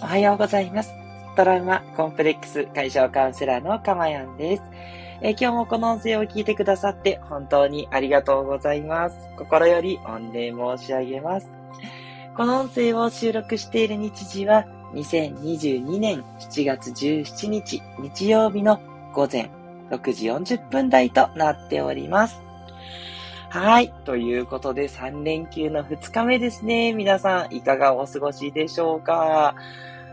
おはようございます。トラウマコンプレックス解消カウンセラーのかまやんです。え今日もこの音声を聞いてくださって本当にありがとうございます。心より御礼申し上げます。この音声を収録している日時は2022年7月17日日曜日の午前6時40分台となっております。はい。ということで、3連休の2日目ですね。皆さん、いかがお過ごしでしょうか？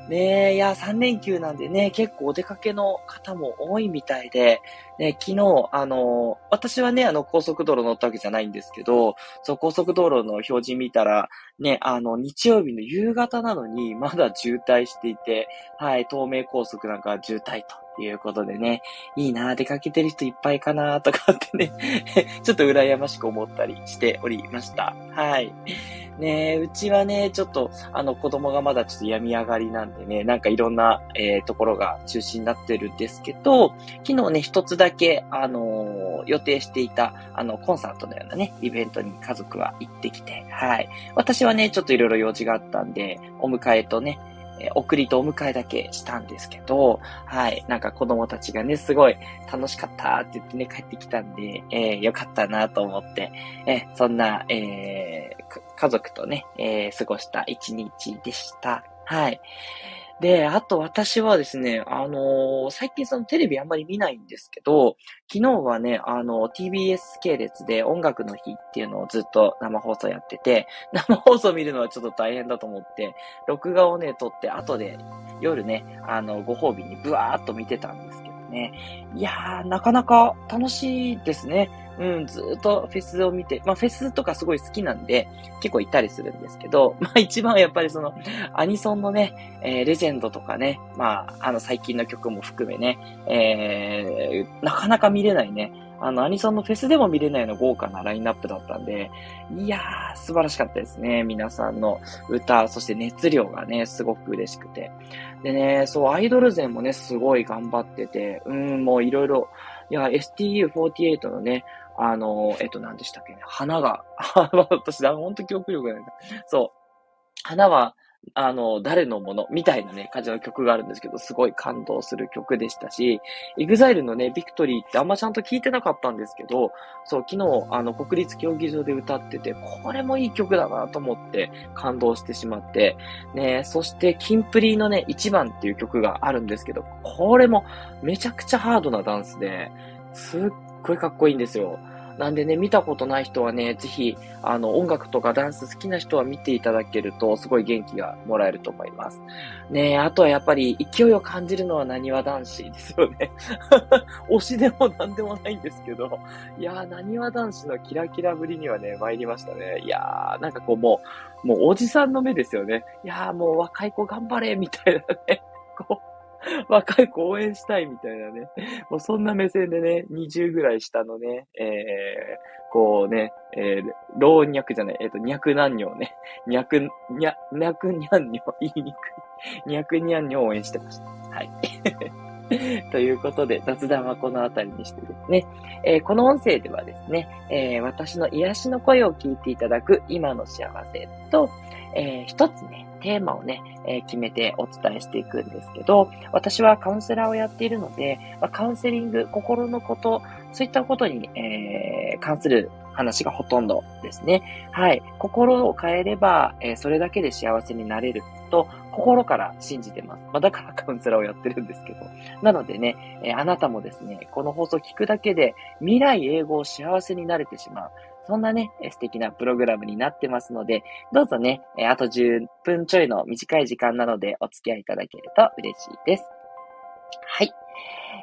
ねえ、いや、3連休なんでね、結構お出かけの方も多いみたいで、ね、昨日、あの、私はね、あの、高速道路乗ったわけじゃないんですけど、そう、高速道路の表示見たら、ね、あの、日曜日の夕方なのに、まだ渋滞していて、はい、東名高速なんか渋滞と。いうことでね、いいな出かけてる人いっぱいかなとかってね ちょっと羨ましく思ったりしておりました。はい。ねうちはね、ちょっと、あの、子供がまだちょっと病み上がりなんでね、なんかいろんな、えー、ところが中心になってるんですけど、昨日ね、一つだけ、あのー、予定していた、あの、コンサートのようなね、イベントに家族は行ってきて、はい。私はね、ちょっといろいろ用事があったんで、お迎えとね、え送りとお迎えだけしたんですけど、はい。なんか子供たちがね、すごい楽しかったって言ってね、帰ってきたんで、えー、よかったなと思って、えー、そんな、えー、家族とね、え過ごした一日でした。はい。で、あと私はですね、あのー、最近そのテレビあんまり見ないんですけど、昨日はね、あの、TBS 系列で音楽の日っていうのをずっと生放送やってて、生放送見るのはちょっと大変だと思って、録画をね、撮って後で夜ね、あの、ご褒美にブワーっと見てたんですけどね。いやー、なかなか楽しいですね。うん、ずっとフェスを見て、まあフェスとかすごい好きなんで、結構行ったりするんですけど、まあ一番やっぱりその、アニソンのね、えー、レジェンドとかね、まあ、あの最近の曲も含めね、えー、なかなか見れないね、あの、アニソンのフェスでも見れないような豪華なラインナップだったんで、いやー、素晴らしかったですね。皆さんの歌、そして熱量がね、すごく嬉しくて。でね、そう、アイドル勢もね、すごい頑張ってて、うん、もういろいろ、いや、STU48 のね、あの、えっと、何でしたっけね。花が、私、ほんと記憶力がない。そう。花は、あの、誰のもの？みたいなね、感じの曲があるんですけど、すごい感動する曲でしたし、EXILE のね、ビクトリーってあんまちゃんと聞いてなかったんですけど、そう、昨日、あの、国立競技場で歌ってて、これもいい曲だなと思って感動してしまって、ね、そして、キンプリのね、1番っていう曲があるんですけど、これもめちゃくちゃハードなダンスで、すっごいかっこいいんですよ。なんでね、見たことない人はね、ぜひ、あの、音楽とかダンス好きな人は見ていただけると、すごい元気がもらえると思います。ねあとはやっぱり、勢いを感じるのは何わ男子ですよね。推しでも何でもないんですけど、いやー、何わ男子のキラキラぶりにはね、参りましたね。いやー、なんかこうもう、もうおじさんの目ですよね。いやー、もう若い子頑張れみたいなね。こう 若い子応援したいみたいなね。もうそんな目線でね、20ぐらい下のね、えー、こうね、えー、老若じゃない、えっ、ー、と、若男女ね、若、にゃ、若にゃんにょ、言いにくい。若にゃんにょを応援してました。はい。ということで、雑談はこの辺りにしてですね、えー、この音声ではですね、えー、私の癒しの声を聞いていただく今の幸せと、えー、一つね、テーマをね、え、決めてお伝えしていくんですけど、私はカウンセラーをやっているので、まあ、カウンセリング、心のこと、そういったことに、え、関する話がほとんどですね。はい。心を変えれば、え、それだけで幸せになれると、心から信じてます。まあ、だからカウンセラーをやってるんですけど。なのでね、え、あなたもですね、この放送を聞くだけで、未来英語を幸せになれてしまう。そんなね、素敵なプログラムになってますので、どうぞね、あと10分ちょいの短い時間なのでお付き合いいただけると嬉しいです。はい。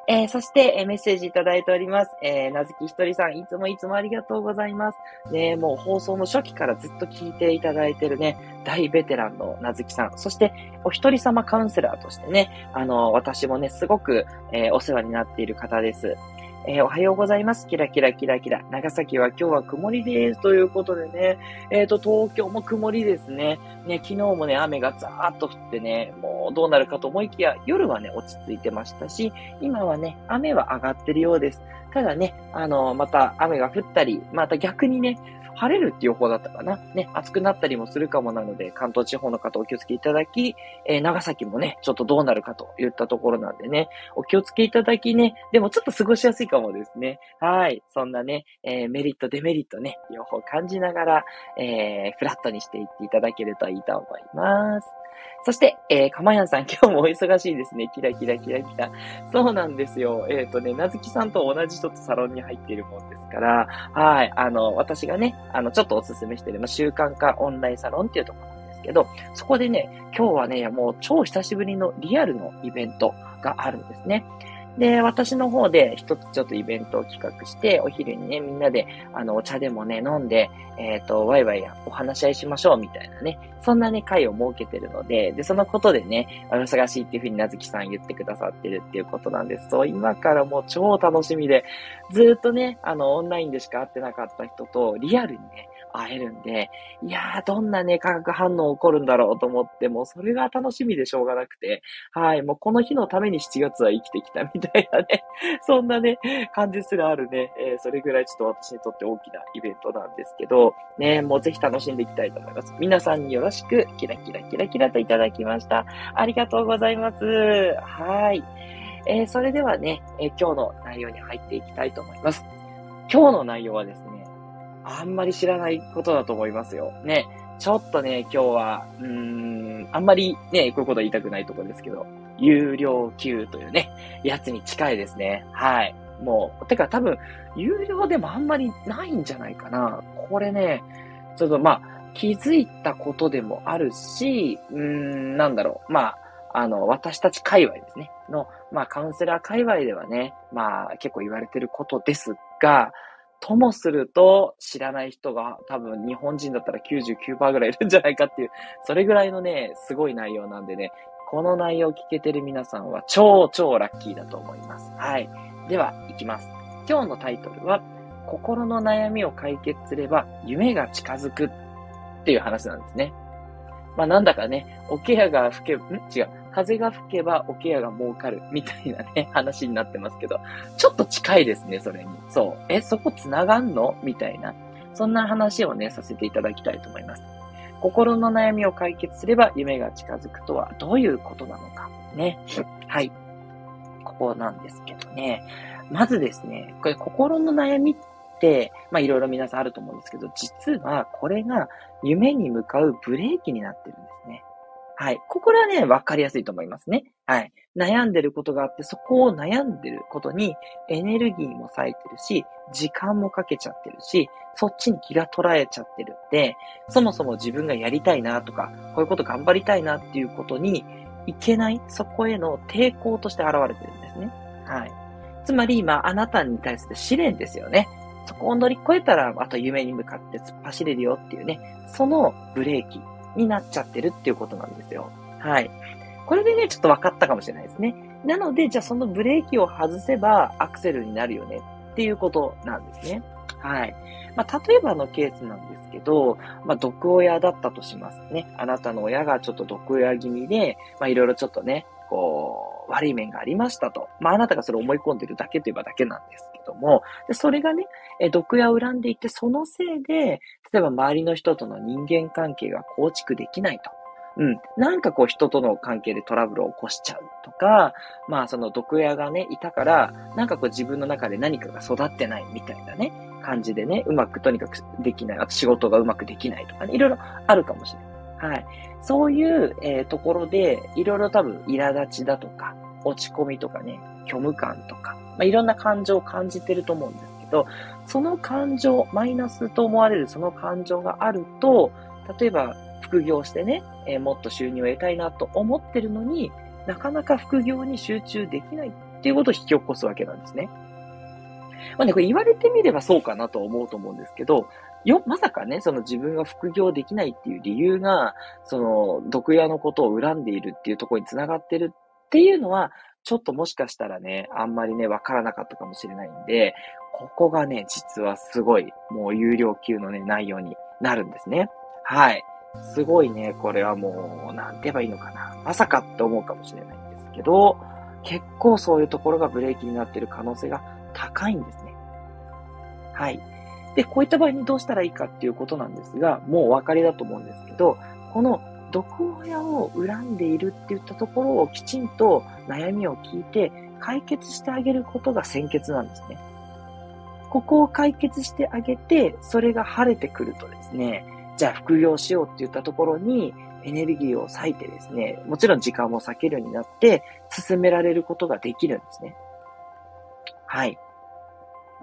えー、そして、えー、メッセージいただいております。えー、なずきひとりさん、いつもいつもありがとうございます。ね、もう放送の初期からずっと聞いていただいてるね、大ベテランのなずきさん、そして、お一人様カウンセラーとしてね、あの、私もね、すごく、えー、お世話になっている方です。えー、おはようございます。キラキラキラキラ。長崎は今日は曇りです。ということでね、えっ、ー、と、東京も曇りですね。ね、昨日もね、雨がザーッと降ってね、もう、どうなるかと思いきや、夜はね、落ち着いてましたし、今はね、雨は上がってるようです。ただね、あの、また雨が降ったり、また逆にね、晴れるって予報だったかな。ね、暑くなったりもするかもなので、関東地方の方お気をつけいただき、えー、長崎もね、ちょっとどうなるかといったところなんでね、お気をつけいただきね、でもちょっと過ごしやすいかもですね。はい。そんなね、えー、メリット、デメリットね、両方感じながら、えー、フラットにしていっていただけるといいと思います。そして、えー、かまやんさん、今日もお忙しいですね。キラキラキラキラ。そうなんですよ。えっ、ー、とね、なずきさんと同じちょっとサロンに入っているもんですから、はい。あの、私がね、あの、ちょっとおすすめしてる、まあ、習慣化オンラインサロンっていうところなんですけど、そこでね、今日はね、もう超久しぶりのリアルのイベントがあるんですね。で、私の方で一つちょっとイベントを企画して、お昼にね、みんなで、あの、お茶でもね、飲んで、えっ、ー、と、ワイワイやお話し合いしましょう、みたいなね、そんなね、会を設けてるので、で、そのことでね、お忙しいっていうふうになずきさん言ってくださってるっていうことなんです。そう、今からもう超楽しみで、ずっとね、あの、オンラインでしか会ってなかった人と、リアルにね、会えるんで、いやー、どんなね、化学反応起こるんだろうと思って、もうそれが楽しみでしょうがなくて、はい、もうこの日のために7月は生きてきたみたいなね、そんなね、感じすらあるね、えー、それぐらいちょっと私にとって大きなイベントなんですけど、ね、もうぜひ楽しんでいきたいと思います。皆さんによろしく、キラキラキラキラといただきました。ありがとうございます。はい。えー、それではね、えー、今日の内容に入っていきたいと思います。今日の内容はですね、あんまり知らないことだと思いますよ。ね。ちょっとね、今日は、うーん、あんまりね、こういうこと言いたくないところですけど、有料級というね、やつに近いですね。はい。もう、てか多分、有料でもあんまりないんじゃないかな。これね、ちょっとまあ、気づいたことでもあるし、うーん、なんだろう。まあ、あの、私たち界隈ですね。の、まあ、カウンセラー界隈ではね、まあ、結構言われてることですが、ともすると知らない人が多分日本人だったら99%ぐらいいるんじゃないかっていう、それぐらいのね、すごい内容なんでね、この内容を聞けてる皆さんは超超ラッキーだと思います。はい。では、いきます。今日のタイトルは、心の悩みを解決すれば夢が近づくっていう話なんですね。まあなんだかね、おケアが吹け、ん？違う。風が吹けばおケアが儲かるみたいなね、話になってますけど、ちょっと近いですね、それに。そう。え、そこ繋がんの？みたいな。そんな話をね、させていただきたいと思います。心の悩みを解決すれば夢が近づくとはどういうことなのか。ね。はい。ここなんですけどね。まずですね、これ心の悩みっ、まあいろいろ皆さんあると思うんですけど、実はこれが夢に向かうブレーキになってるんですね。はい。ここはね、わかりやすいと思いますね。はい。悩んでることがあって、そこを悩んでることにエネルギーも割いてるし、時間もかけちゃってるし、そっちに気が取られちゃってるんで、そもそも自分がやりたいなとか、こういうこと頑張りたいなっていうことにいけない、そこへの抵抗として現れてるんですね。はい。つまり今、あなたに対する試練ですよね。そこを乗り越えたら、あと夢に向かって突っ走れるよっていうね、そのブレーキになっちゃってるっていうことなんですよ。はい。これでね、ちょっと分かったかもしれないですね。なので、じゃあそのブレーキを外せばアクセルになるよねっていうことなんですね。はい。まあ、例えばのケースなんですけど、まあ、毒親だったとしますね。あなたの親がちょっと毒親気味で、まあ、いろいろちょっとね、こう、悪い面がありましたと。まあ、あなたがそれを思い込んでるだけといえばだけなんですけども、でそれがね、え毒親を恨んでいて、そのせいで、例えば周りの人との人間関係が構築できないと。うん。なんかこう人との関係でトラブルを起こしちゃうとか、まあその毒親がね、いたから、なんかこう自分の中で何かが育ってないみたいなね、感じでね、うまくとにかくできない。あと仕事がうまくできないとかね、いろいろあるかもしれない。はい。そういう、えー、ところで、いろいろ多分苛立ちだとか、落ち込みとかね、虚無感とか、まあ、いろんな感情を感じてると思うんですけど、その感情、マイナスと思われるその感情があると、例えば副業してね、えー、もっと収入を得たいなと思ってるのになかなか副業に集中できないっていうことを引き起こすわけなんですね。まあね、これ言われてみればそうかなと思うと思うんですけど、よ、まさかね、その自分が副業できないっていう理由が、その、毒屋のことを恨んでいるっていうところにつながってるっていうのは、ちょっともしかしたらね、あんまりね、わからなかったかもしれないんで、ここがね、実はすごい、もう有料級のね、内容になるんですね。はい。すごいね、これはもう、なんて言えばいいのかな。まさかって思うかもしれないんですけど、結構そういうところがブレーキになってる可能性が高いんですね。はい。で、こういった場合にどうしたらいいかっていうことなんですが、もうお分かりだと思うんですけど、この毒親を恨んでいるって言ったところをきちんと悩みを聞いて解決してあげることが先決なんですね。ここを解決してあげて、それが晴れてくるとですね、じゃあ副業しようって言ったところにエネルギーを割いてですね、もちろん時間も割けるようになって進められることができるんですね。はい。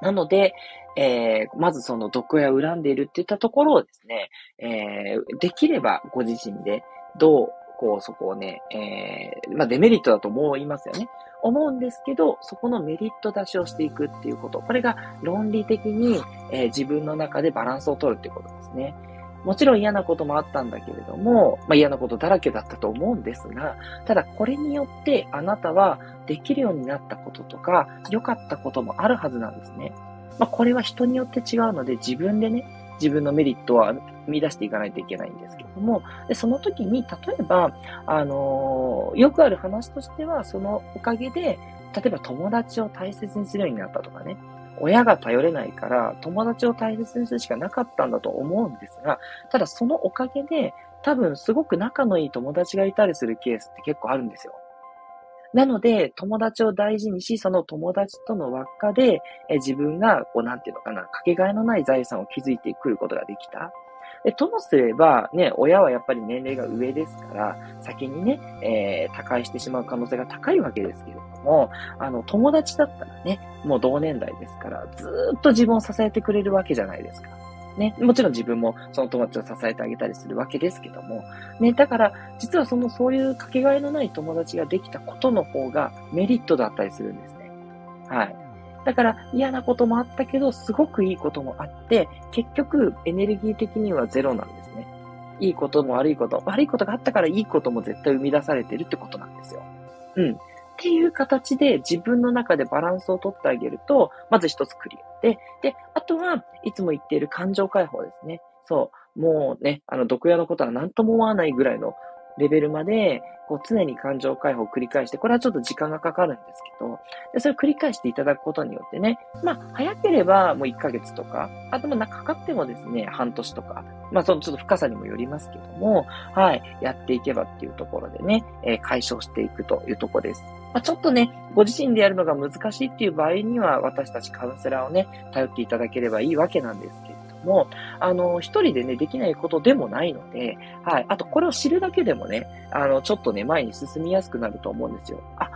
なので、えー、まずその毒親を恨んでいるって言ったところをですね、えー、できればご自身でどう、こうそこをね、えー、まあデメリットだと思いますよね。思うんですけど、そこのメリット出しをしていくっていうこと。これが論理的に、えー、自分の中でバランスを取るっていうことですね。もちろん嫌なこともあったんだけれども、まあ、嫌なことだらけだったと思うんですが、ただこれによってあなたはできるようになったこととか、良かったこともあるはずなんですね。まあ、これは人によって違うので、自分でね、自分のメリットは見出していかないといけないんですけども、でその時に、例えば、あのー、よくある話としては、そのおかげで、例えば友達を大切にするようになったとかね、親が頼れないから友達を大切にするしかなかったんだと思うんですが、ただそのおかげで多分すごく仲のいい友達がいたりするケースって結構あるんですよ。なので、友達を大事にし、その友達との輪っかで、え自分が、こう、なんていうのかな、かけがえのない財産を築いてくることができた。で、ともすれば、ね、親はやっぱり年齢が上ですから、先にね、えー、他界してしまう可能性が高いわけですけれども、あの、友達だったらね、もう同年代ですから、ずっと自分を支えてくれるわけじゃないですか。ね、もちろん自分もその友達を支えてあげたりするわけですけども、ね、だから、実はそのそういうかけがえのない友達ができたことの方がメリットだったりするんですね。はい。だから嫌なこともあったけど、すごくいいこともあって、結局エネルギー的にはゼロなんですね。いいことも悪いこと、悪いことがあったからいいことも絶対生み出されてるってことなんですよ。うん。っていう形で自分の中でバランスをとってあげると、まず一つクリアで、で、あとはいつも言っている感情解放ですね。そう。もうね、あの、毒屋のことは何とも思わないぐらいのレベルまで、こう常に感情解放を繰り返して、これはちょっと時間がかかるんですけど、でそれを繰り返していただくことによってね、まあ、早ければもう1ヶ月とか、あともかかってもですね、半年とか、まあ、そのちょっと深さにもよりますけども、はい、やっていけばっていうところでね、えー、解消していくというところです。まあ、ちょっとね、ご自身でやるのが難しいっていう場合には、私たちカウンセラーをね、頼っていただければいいわけなんですけども、あの、一人でね、できないことでもないので、はい。あと、これを知るだけでもね、あの、ちょっとね、前に進みやすくなると思うんですよ。あ、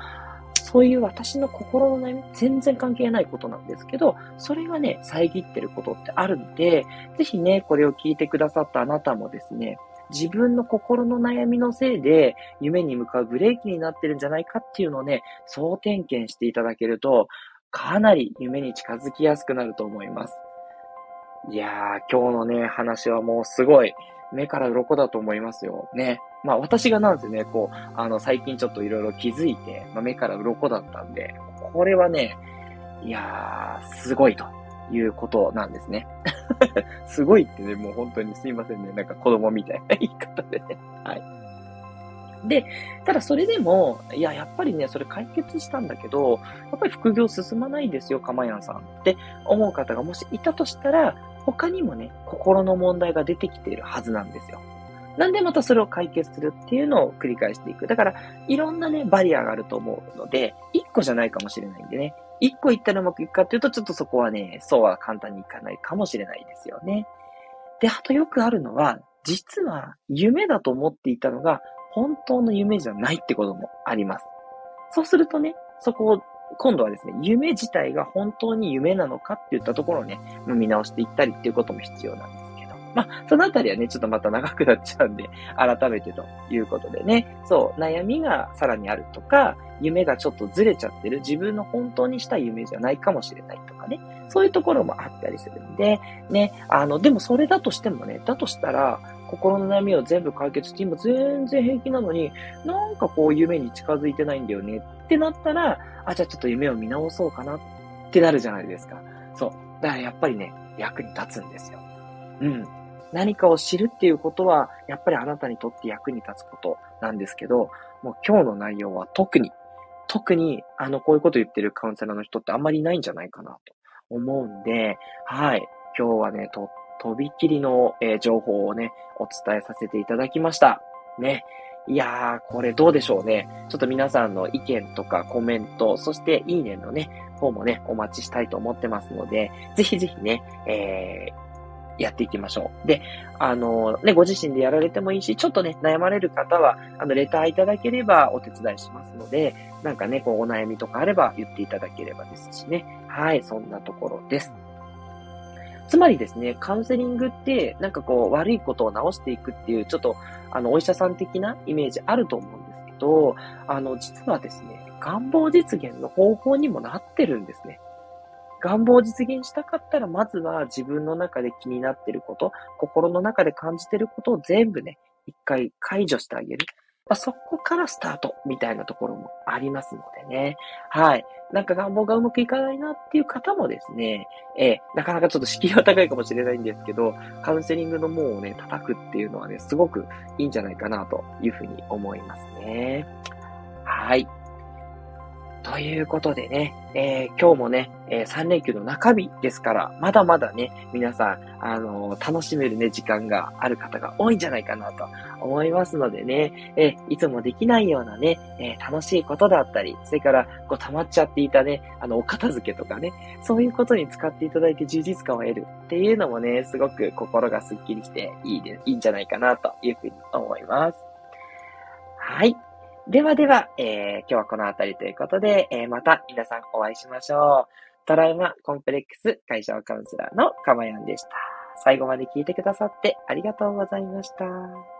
そういう私の心の悩み、全然関係ないことなんですけど、それがね、遮ってることってあるんで、ぜひね、これを聞いてくださったあなたもですね、自分の心の悩みのせいで夢に向かうブレーキになってるんじゃないかっていうのをね、総点検していただけると、かなり夢に近づきやすくなると思います。いやー、今日のね、話はもうすごい、目から鱗だと思いますよ。ね。まあ私がなんですね、こう、あの、最近ちょっといろいろ気づいて、まあ、目から鱗だったんで、これはね、いやー、すごいということなんですね。すごいってね、もう本当にすいませんね。なんか子供みたいな 言い方でね。はい。で、ただそれでも、いや、やっぱりね、それ解決したんだけど、やっぱり副業進まないんですよ、かまやんさんって思う方がもしいたとしたら、他にもね、心の問題が出てきているはずなんですよ。なんでまたそれを解決するっていうのを繰り返していく。だから、いろんなね、バリアがあると思うので、一個じゃないかもしれないんでね、一個言ったらうまくいくかっていうと、ちょっとそこはね、そうは簡単にいかないかもしれないですよね。で、あとよくあるのは、実は夢だと思っていたのが、本当の夢じゃないってこともあります。そうするとね、そこを今度はですね、夢自体が本当に夢なのかっていったところをね、見直していったりっていうことも必要なんですけど。まあ、そのあたりはね、ちょっとまた長くなっちゃうんで、改めてということでね、そう、悩みがさらにあるとか、夢がちょっとずれちゃってる、自分の本当にした夢じゃないかもしれないとかね、そういうところもあったりするんで、ね、あの、でもそれだとしてもね、だとしたら、心の悩みを全部解決して今全然平気なのに、なんかこう夢に近づいてないんだよねってなったら、あ、じゃあちょっと夢を見直そうかなってなるじゃないですか。そう。だからやっぱりね、役に立つんですよ。うん。何かを知るっていうことは、やっぱりあなたにとって役に立つことなんですけど、もう今日の内容は特に、特に、あの、こういうこと言ってるカウンセラーの人ってあんまりいないんじゃないかなと思うんで、はい。今日はね、と、とびきりの、えー、情報をね、お伝えさせていただきました。ね。いやー、これどうでしょうね。ちょっと皆さんの意見とかコメント、そしていいねのね、方もね、お待ちしたいと思ってますので、ぜひぜひね、えー、やっていきましょう。で、あのね、ご自身でやられてもいいし、ちょっとね、悩まれる方は、あの、レターいただければお手伝いしますので、なんかね、こう、お悩みとかあれば言っていただければですしね。はい、そんなところです。つまりですね、カウンセリングって、なんかこう、悪いことを直していくっていう、ちょっと、あの、お医者さん的なイメージあると思うんですけど、あの、実はですね、願望実現の方法にもなってるんですね。願望を実現したかったら、まずは自分の中で気になってること、心の中で感じてることを全部ね、一回解除してあげる。まあ、そこからスタートみたいなところもありますのでね。はい。なんか願望がうまくいかないなっていう方もですね、えー、なかなかちょっと敷居は高いかもしれないんですけど、カウンセリングの門をね、叩くっていうのはね、すごくいいんじゃないかなというふうに思いますね。はい。ということでね、えー、今日もね、えー、3連休の中日ですから、まだまだね、皆さん、あのー、楽しめるね、時間がある方が多いんじゃないかなと思いますのでね、えいつもできないようなね、え楽しいことだったり、それから、こう、溜まっちゃっていたね、あの、お片付けとかね、そういうことに使っていただいて充実感を得るっていうのもね、すごく心がスッキリしていいで、いいんじゃないかなというふうに思います。はい。ではでは、えー、今日はこの辺りということで、えー、また皆さんお会いしましょう。トラウマコンプレックス解消カウンセラーのかまやんでした。最後まで聞いてくださってありがとうございました。